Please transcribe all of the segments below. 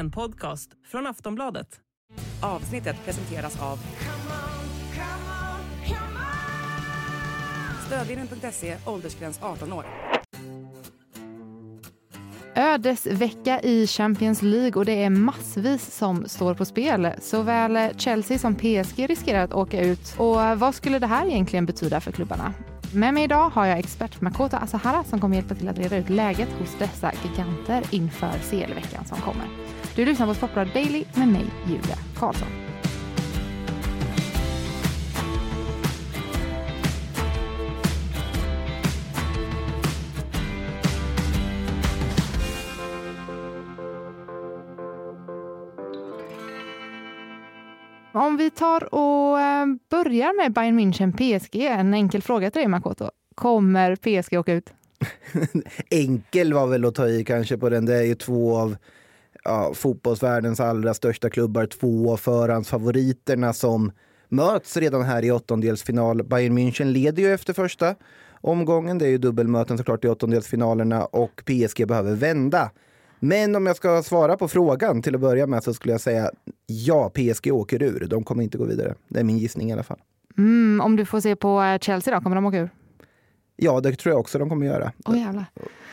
En podcast från Aftonbladet. Avsnittet presenteras av Stödvinnen.se, åldersgräns 18 år. Ödesvecka i Champions League och det är massvis som står på spel. Såväl Chelsea som PSG riskerar att åka ut. Och vad skulle det här egentligen betyda för klubbarna? Med mig idag har jag expert Makoto Asahara som kommer hjälpa till att reda ut läget hos dessa giganter inför CL-veckan som kommer. Du lyssnar på Sportbladet Daily med mig, Julia Karlsson. Om vi tar och eh, börjar med Bayern München PSG. En enkel fråga till dig Makoto. Kommer PSG åka ut? Enkel var väl att ta i kanske på den. Det är ju två av ja, fotbollsvärldens allra största klubbar. Två av förhandsfavoriterna som möts redan här i åttondelsfinal. Bayern München leder ju efter första omgången. Det är ju dubbelmöten såklart i åttondelsfinalerna och PSG behöver vända. Men om jag ska svara på frågan till att börja med så skulle jag säga ja, PSG åker ur. De kommer inte gå vidare. Det är min gissning i alla fall. Mm, om du får se på eh, Chelsea då, kommer de åka ur? Ja, det tror jag också de kommer göra. Åh oh, jävlar.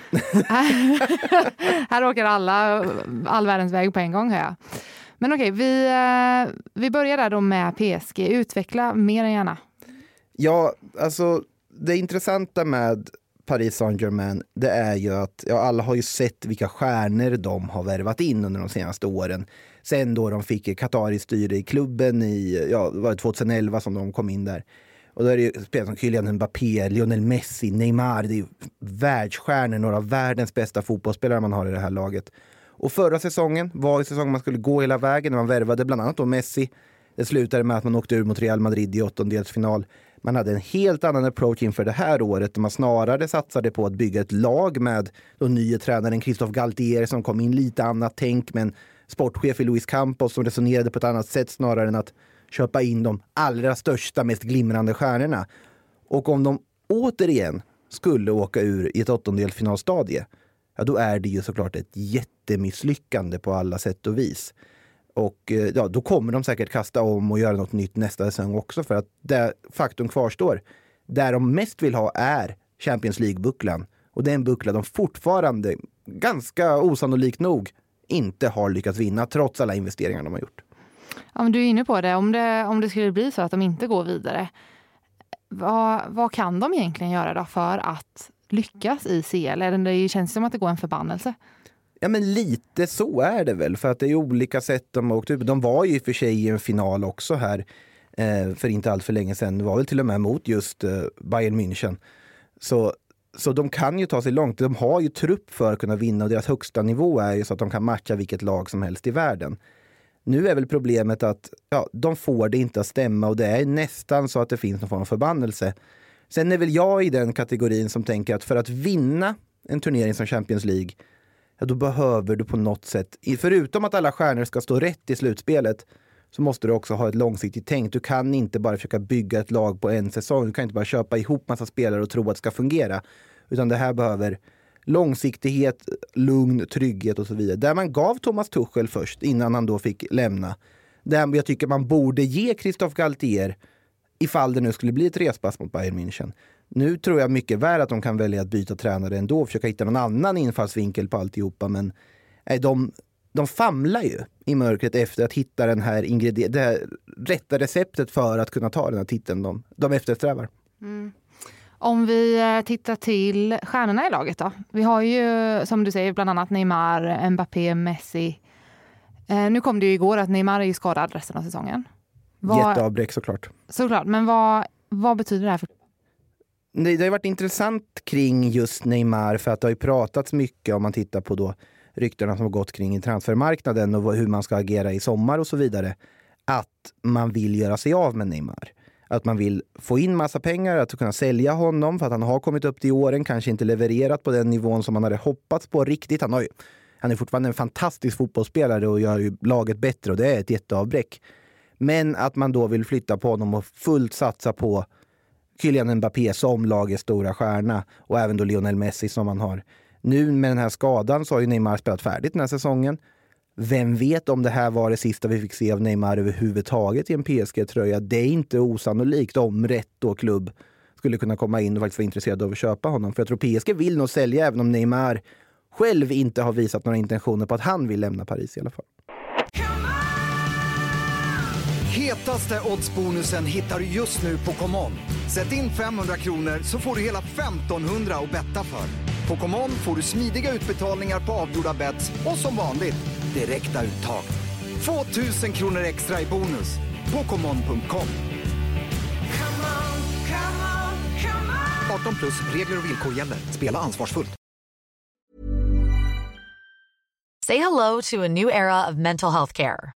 här åker alla all världens väg på en gång hör jag. Men okej, vi, eh, vi börjar där då med PSG. Utveckla mer än gärna. Ja, alltså det intressanta med Paris Saint-Germain, det är ju att ja, alla har ju sett vilka stjärnor de har värvat in under de senaste åren. Sen då de fick Qatari styre i klubben i, ja, var det 2011 som de kom in där. Och då är det ju spelare som Kylian Mbappé, Lionel Messi, Neymar. Det är ju världsstjärnor, några av världens bästa fotbollsspelare man har i det här laget. Och förra säsongen var ju säsongen man skulle gå hela vägen när man värvade bland annat då Messi. Det slutade med att man åkte ur mot Real Madrid i åttondelsfinal. Man hade en helt annan approach inför det här året där man snarare satsade på att bygga ett lag med den nye tränaren Christophe Galtier som kom in lite annat tänk med en sportchef i Luis Campos som resonerade på ett annat sätt snarare än att köpa in de allra största, mest glimrande stjärnorna. Och om de återigen skulle åka ur i ett åttondelsfinalstadie, ja då är det ju såklart ett jättemisslyckande på alla sätt och vis. Och eh, ja, då kommer de säkert kasta om och göra något nytt nästa säsong också för att det faktum kvarstår. Där de mest vill ha är Champions League-bucklan. Och det är en buckla de fortfarande, ganska osannolikt nog, inte har lyckats vinna trots alla investeringar de har gjort. Ja, men du är inne på det. Om, det. om det skulle bli så att de inte går vidare, vad, vad kan de egentligen göra då för att lyckas i CL? Det känns som att det går en förbannelse. Ja men lite så är det väl, för att det är olika sätt de har åkt ut. De var ju i och för sig i en final också här eh, för inte allt för länge sedan. Det var väl till och med mot just eh, Bayern München. Så, så de kan ju ta sig långt. De har ju trupp för att kunna vinna och deras högsta nivå är ju så att de kan matcha vilket lag som helst i världen. Nu är väl problemet att ja, de får det inte att stämma och det är nästan så att det finns någon form av förbannelse. Sen är väl jag i den kategorin som tänker att för att vinna en turnering som Champions League ja, då behöver du på något sätt, förutom att alla stjärnor ska stå rätt i slutspelet, så måste du också ha ett långsiktigt tänk. Du kan inte bara försöka bygga ett lag på en säsong. Du kan inte bara köpa ihop massa spelare och tro att det ska fungera. Utan det här behöver långsiktighet, lugn, trygghet och så vidare. Där man gav Thomas Tuchel först innan han då fick lämna. Där jag tycker man borde ge Christophe Galtier ifall det nu skulle bli ett respass mot Bayern München. Nu tror jag mycket väl att de kan välja att byta tränare ändå och försöka hitta någon annan infallsvinkel på alltihopa. Men nej, de, de famlar ju i mörkret efter att hitta den här ingredien- det här rätta receptet för att kunna ta den här titeln de, de eftersträvar. Mm. Om vi eh, tittar till stjärnorna i laget då. Vi har ju som du säger bland annat Neymar, Mbappé, Messi. Eh, nu kom det ju igår att Neymar är skadad resten av säsongen. Vad, Jätteavbräck såklart. Såklart, men vad, vad betyder det här för det, det har varit intressant kring just Neymar för att det har ju pratats mycket om man tittar på då ryktena som har gått kring transfermarknaden och hur man ska agera i sommar och så vidare. Att man vill göra sig av med Neymar. Att man vill få in massa pengar, att kunna sälja honom för att han har kommit upp till åren, kanske inte levererat på den nivån som man hade hoppats på riktigt. Han, har ju, han är fortfarande en fantastisk fotbollsspelare och gör ju laget bättre och det är ett jätteavbräck. Men att man då vill flytta på honom och fullt satsa på Kylian Mbappé som lagets stora stjärna och även då Lionel Messi som man har. Nu med den här skadan så har ju Neymar spelat färdigt den här säsongen. Vem vet om det här var det sista vi fick se av Neymar överhuvudtaget i en PSG-tröja. Det är inte osannolikt om rätt då klubb skulle kunna komma in och faktiskt vara intresserad av att köpa honom. För jag tror PSG vill nog sälja även om Neymar själv inte har visat några intentioner på att han vill lämna Paris i alla fall. Hetaste oddsbonusen hittar du just nu på ComeOn. Sätt in 500 kronor så får du hela 1500 att betta för. På ComeOn får du smidiga utbetalningar på avgjorda bets och som vanligt direkta uttag. 2000 kronor extra i bonus på ComeOn.com. 18 plus regler och villkor gäller. Spela ansvarsfullt. Say hello to a new era of mental health care.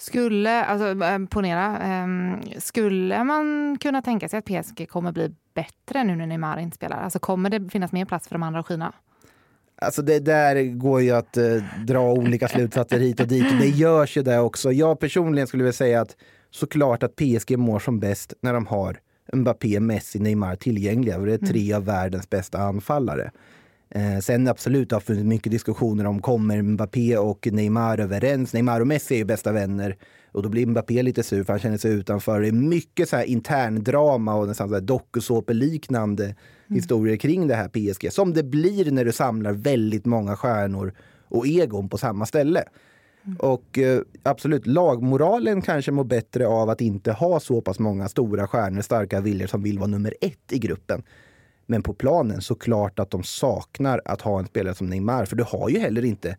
Skulle, alltså eh, ponera, um, skulle man kunna tänka sig att PSG kommer bli bättre nu när Neymar inte spelar? Alltså kommer det finnas mer plats för de andra att skina? Alltså det där går ju att eh, dra olika slutsatser hit och dit och det görs ju det också. Jag personligen skulle vilja säga att såklart att PSG mår som bäst när de har Mbappé, Messi, Neymar tillgängliga. det är tre av världens bästa anfallare. Eh, sen absolut, har funnits mycket diskussioner om kommer Mbappé och Neymar överens? Neymar och Messi är ju bästa vänner och då blir Mbappé lite sur för han känner sig utanför. Det är mycket så här intern drama och nästan dokusåpeliknande mm. historier kring det här PSG. Som det blir när du samlar väldigt många stjärnor och egon på samma ställe. Mm. Och eh, absolut, lagmoralen kanske mår bättre av att inte ha så pass många stora stjärnor, starka viljor som vill vara nummer ett i gruppen. Men på planen såklart att de saknar att ha en spelare som Neymar. För du har ju heller inte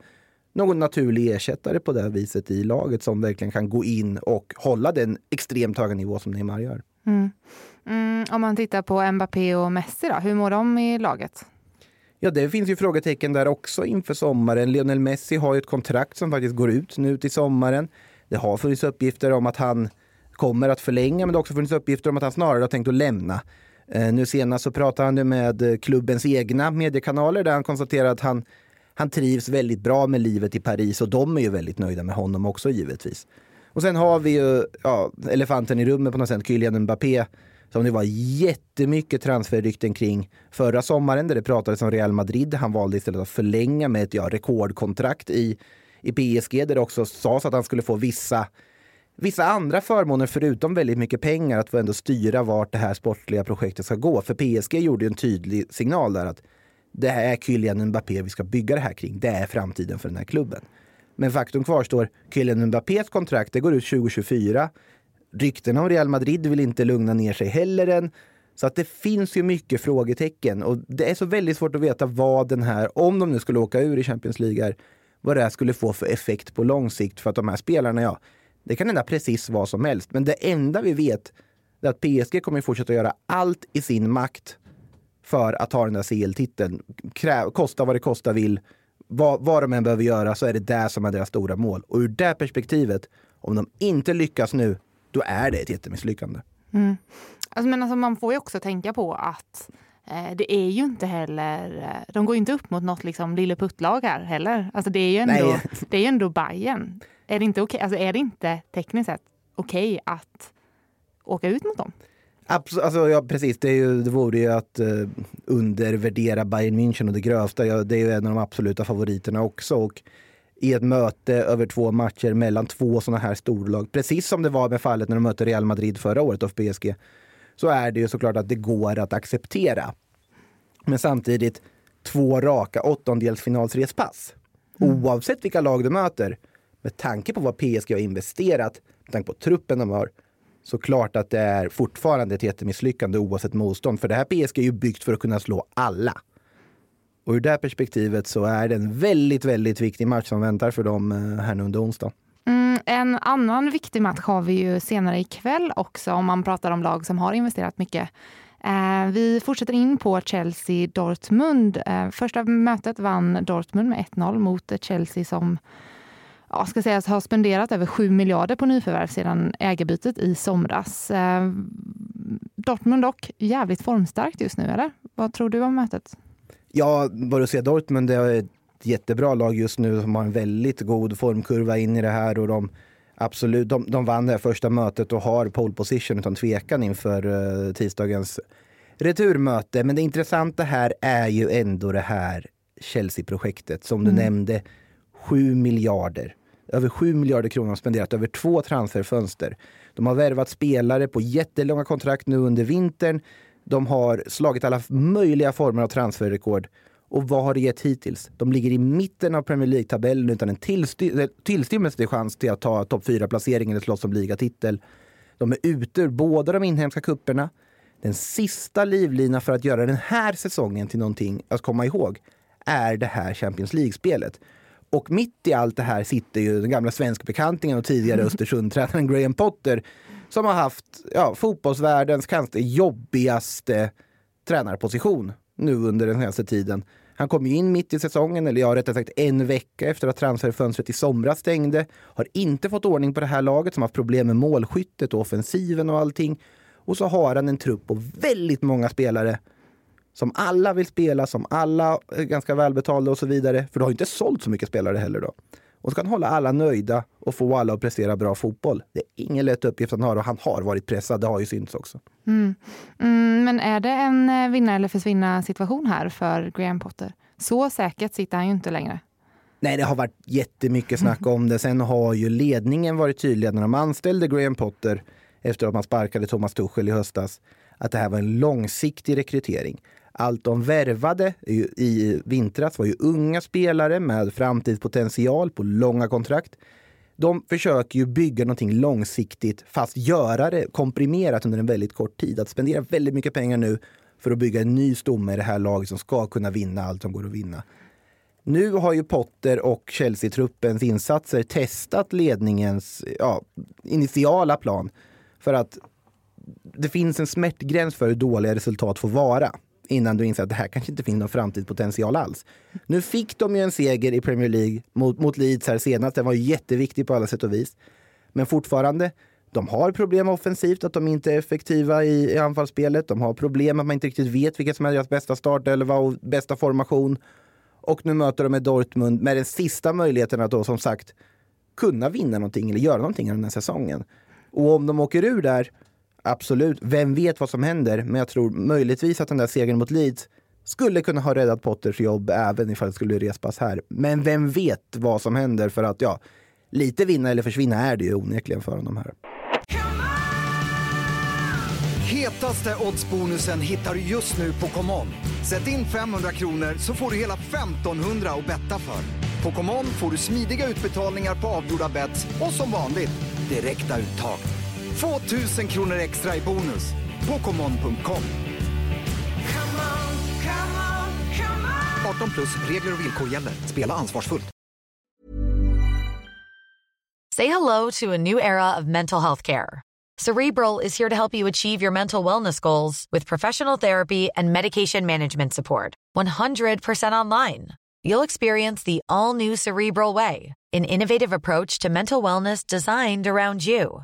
någon naturlig ersättare på det viset i laget som verkligen kan gå in och hålla den extremt höga nivå som Neymar gör. Mm. Mm, om man tittar på Mbappé och Messi då, hur mår de i laget? Ja, det finns ju frågetecken där också inför sommaren. Lionel Messi har ju ett kontrakt som faktiskt går ut nu till sommaren. Det har funnits uppgifter om att han kommer att förlänga, men det har också funnits uppgifter om att han snarare har tänkt att lämna. Eh, nu senast så pratade han med eh, klubbens egna mediekanaler där han konstaterar att han, han trivs väldigt bra med livet i Paris och de är ju väldigt nöjda med honom också givetvis. Och sen har vi ju ja, elefanten i rummet på något sätt, Kylian Mbappé som det var jättemycket transferrykten kring förra sommaren där det pratades om Real Madrid. Han valde istället att förlänga med ett ja, rekordkontrakt i, i PSG där det också sades att han skulle få vissa vissa andra förmåner förutom väldigt mycket pengar att få ändå styra vart det här sportliga projektet ska gå. För PSG gjorde en tydlig signal där att det här är Kylian Mbappé vi ska bygga det här kring. Det är framtiden för den här klubben. Men faktum kvarstår, Kylian Mbappés kontrakt det går ut 2024. Ryktena om Real Madrid vill inte lugna ner sig heller än. Så att det finns ju mycket frågetecken och det är så väldigt svårt att veta vad den här, om de nu skulle åka ur i Champions League, vad det här skulle få för effekt på lång sikt. För att de här spelarna, ja, det kan hända precis vad som helst. Men det enda vi vet är att PSG kommer fortsätta göra allt i sin makt för att ta den där CL-titeln. Kosta vad det kosta vill. Vad, vad de än behöver göra så är det det som är deras stora mål. Och ur det perspektivet, om de inte lyckas nu, då är det ett jättemisslyckande. Mm. Alltså, men alltså, man får ju också tänka på att det är ju inte heller, eh, de går inte upp mot något liksom lilleputtlag här heller. Alltså det är ju ändå, det är ju ändå Bayern. Är det inte, okay, alltså är det inte tekniskt sett okej okay att åka ut mot dem? Absolut, alltså, ja, precis. Det, är ju, det vore ju att uh, undervärdera Bayern München och det grövsta. Ja, det är ju en av de absoluta favoriterna också. Och i ett möte över två matcher mellan två sådana här storlag, precis som det var med fallet när de mötte Real Madrid förra året av PSG, så är det ju såklart att det går att acceptera. Men samtidigt, två raka åttondelsfinalsrespass. Mm. Oavsett vilka lag du möter med tanke på vad PSG har investerat, med tanke på truppen de har, så klart att det är fortfarande ett jättemisslyckande oavsett motstånd. För det här PSG är ju byggt för att kunna slå alla. Och ur det perspektivet så är det en väldigt, väldigt viktig match som väntar för dem eh, här nu under onsdag. Mm, en annan viktig match har vi ju senare ikväll också om man pratar om lag som har investerat mycket. Eh, vi fortsätter in på Chelsea-Dortmund. Eh, första mötet vann Dortmund med 1-0 mot Chelsea som ja, ska sägas ha spenderat över 7 miljarder på nyförvärv sedan ägarbytet i somras. Eh, Dortmund dock jävligt formstarkt just nu, eller? Vad tror du om mötet? Ja, Borussia Dortmund det är jättebra lag just nu som har en väldigt god formkurva in i det här och de absolut, de, de vann det här första mötet och har pole position utan tvekan inför uh, tisdagens returmöte. Men det intressanta här är ju ändå det här Chelsea-projektet som du mm. nämnde. 7 miljarder. Över 7 miljarder kronor har spenderat över två transferfönster. De har värvat spelare på jättelånga kontrakt nu under vintern. De har slagit alla möjliga former av transferrekord. Och vad har det gett hittills? De ligger i mitten av Premier League-tabellen utan en tillsty tillstymmelse till chans till att ta topp 4-placering eller slåss om ligatitel. De är ute ur båda de inhemska kupperna. Den sista livlina för att göra den här säsongen till någonting att komma ihåg är det här Champions League-spelet. Och mitt i allt det här sitter ju den gamla svenskbekantingen och tidigare Östersundtränaren Graham Potter som har haft ja, fotbollsvärldens kanske jobbigaste tränarposition nu under den senaste tiden. Han kom ju in mitt i säsongen, eller ja, rättare sagt en vecka efter att transferfönstret i somras stängde. Har inte fått ordning på det här laget som har haft problem med målskyttet och offensiven och allting. Och så har han en trupp på väldigt många spelare som alla vill spela, som alla är ganska välbetalda och så vidare. För du har ju inte sålt så mycket spelare heller då. Och kan hålla alla nöjda och få alla att prestera bra fotboll. Det är ingen lätt uppgift han har och han har varit pressad. Det har ju synts också. Mm. Mm, men är det en eh, vinna eller försvinna situation här för Graham Potter? Så säkert sitter han ju inte längre. Nej, det har varit jättemycket snack om det. Sen har ju ledningen varit tydliga när de anställde Graham Potter efter att man sparkade Thomas Tuchel i höstas, att det här var en långsiktig rekrytering. Allt de värvade i vintras var ju unga spelare med framtidspotential på långa kontrakt. De försöker ju bygga någonting långsiktigt fast göra det komprimerat under en väldigt kort tid. Att spendera väldigt mycket pengar nu för att bygga en ny stomme i det här laget som ska kunna vinna allt som går att vinna. Nu har ju Potter och Chelsea-truppens insatser testat ledningens ja, initiala plan. För att det finns en smärtgräns för hur dåliga resultat får vara innan du inser att det här kanske inte finns någon framtidspotential alls. Nu fick de ju en seger i Premier League mot, mot Leeds här senast. Den var jätteviktig på alla sätt och vis. Men fortfarande, de har problem offensivt, att de inte är effektiva i, i anfallsspelet. De har problem att man inte riktigt vet vilket som är deras bästa startelva och bästa formation. Och nu möter de med Dortmund med den sista möjligheten att då som sagt kunna vinna någonting eller göra någonting den här säsongen. Och om de åker ur där Absolut, vem vet vad som händer? Men jag tror möjligtvis att den där segern mot Leeds skulle kunna ha räddat Potters jobb även ifall det skulle respas här. Men vem vet vad som händer? För att ja, lite vinna eller försvinna är det ju onekligen för honom här. Hetaste oddsbonusen hittar du just nu på ComeOn. Sätt in 500 kronor så får du hela 1500 att betta för. På ComeOn får du smidiga utbetalningar på avgjorda bets och som vanligt direkta uttag. 2000 kronor extra i bonus på common.com. 18 plus regler och villkor gäller. Spela ansvarsfullt. Say hello to a new era of mental health care. Cerebral is here to help you achieve your mental wellness goals with professional therapy and medication management support. 100% online. You'll experience the all new Cerebral Way, an innovative approach to mental wellness designed around you.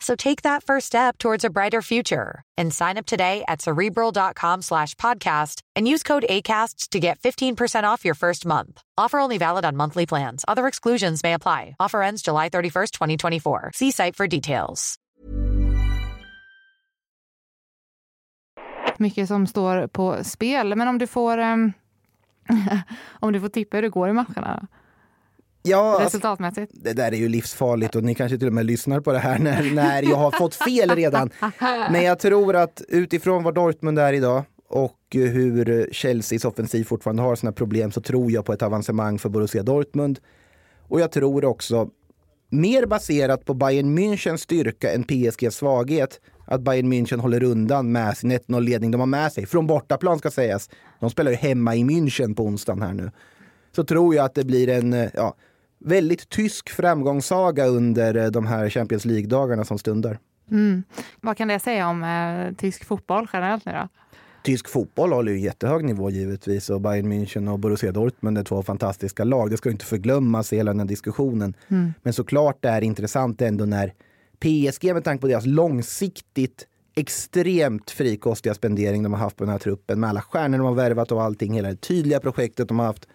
So take that first step towards a brighter future and sign up today at cerebral.com slash podcast and use code ACasts to get 15% off your first month. Offer only valid on monthly plans. Other exclusions may apply. Offer ends July 31st, 2024. See site for details. Mycket som står på spel, men om du får um, Om du får tippa hur det går i matcherna? Ja, alltså, Resultatmässigt? det där är ju livsfarligt och ni kanske till och med lyssnar på det här när, när jag har fått fel redan. Men jag tror att utifrån vad Dortmund är idag och hur Chelseas offensiv fortfarande har sina problem så tror jag på ett avancemang för Borussia Dortmund. Och jag tror också, mer baserat på Bayern Münchens styrka än PSGs svaghet, att Bayern München håller undan med sin 1-0-ledning de har med sig. Från bortaplan ska sägas. De spelar ju hemma i München på onsdagen här nu. Så tror jag att det blir en ja, väldigt tysk framgångssaga under eh, de här Champions League-dagarna som stundar. Mm. Vad kan det säga om eh, tysk fotboll generellt nu då? Tysk fotboll håller ju jättehög nivå givetvis och Bayern München och Borussia Dortmund är två fantastiska lag. Det ska inte förglömmas i hela den här diskussionen. Mm. Men såklart det är intressant ändå när PSG med tanke på deras långsiktigt extremt frikostiga spendering de har haft på den här truppen med alla stjärnor de har värvat och allting, hela det tydliga projektet de har haft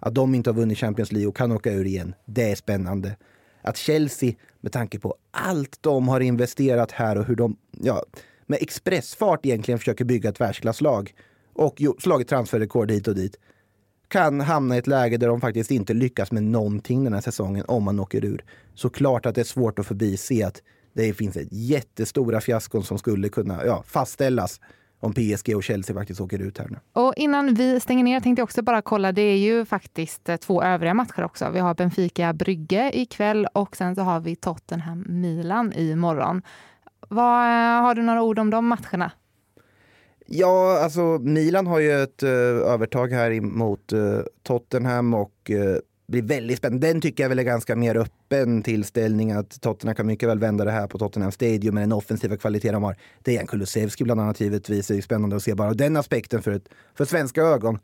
att de inte har vunnit Champions League och kan åka ur igen, det är spännande. Att Chelsea, med tanke på allt de har investerat här och hur de ja, med expressfart egentligen försöker bygga ett världsklasslag och slagit transferrekord hit och dit, kan hamna i ett läge där de faktiskt inte lyckas med någonting den här säsongen om man åker ur. Såklart att det är svårt att förbise att det finns ett jättestora fiaskon som skulle kunna ja, fastställas om PSG och Chelsea faktiskt åker ut här nu. Och innan vi stänger ner tänkte jag också bara kolla, det är ju faktiskt eh, två övriga matcher också. Vi har Benfica Brygge ikväll och sen så har vi Tottenham Milan imorgon. Vad, eh, har du några ord om de matcherna? Ja, alltså Milan har ju ett uh, övertag här mot uh, Tottenham och uh, blir väldigt spännande. Den tycker jag väl är ganska mer öppen tillställning att Tottenham kan mycket väl vända det här på Tottenham Stadium med den offensiva kvalitet de har. Dejan Kulusevski bland annat givetvis. är ju spännande att se bara den aspekten för, ett, för svenska ögon.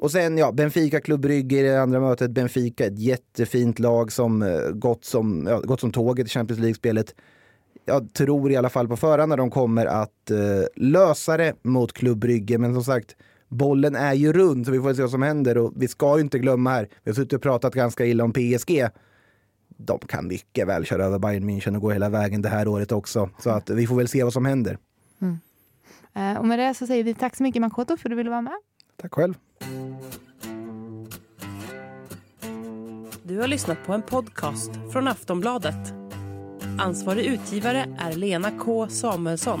Och sen ja, Benfica Klubb Brygge i det andra mötet. Benfica, ett jättefint lag som eh, gått som, ja, gått som tåget i Champions League-spelet. Jag tror i alla fall på förhand när de kommer att eh, lösa det mot Klubb Brygge. Men som sagt, bollen är ju rund så vi får se vad som händer och vi ska ju inte glömma här, vi har suttit och pratat ganska illa om PSG. De kan mycket väl köra över Bayern München och gå hela vägen det här året också. Så att vi får väl se vad som händer. Mm. Eh, och med det så säger vi tack så mycket Makoto för att du ville vara med. Tack själv. Du har lyssnat på en podcast från Aftonbladet. Ansvarig utgivare är Lena K Samuelsson.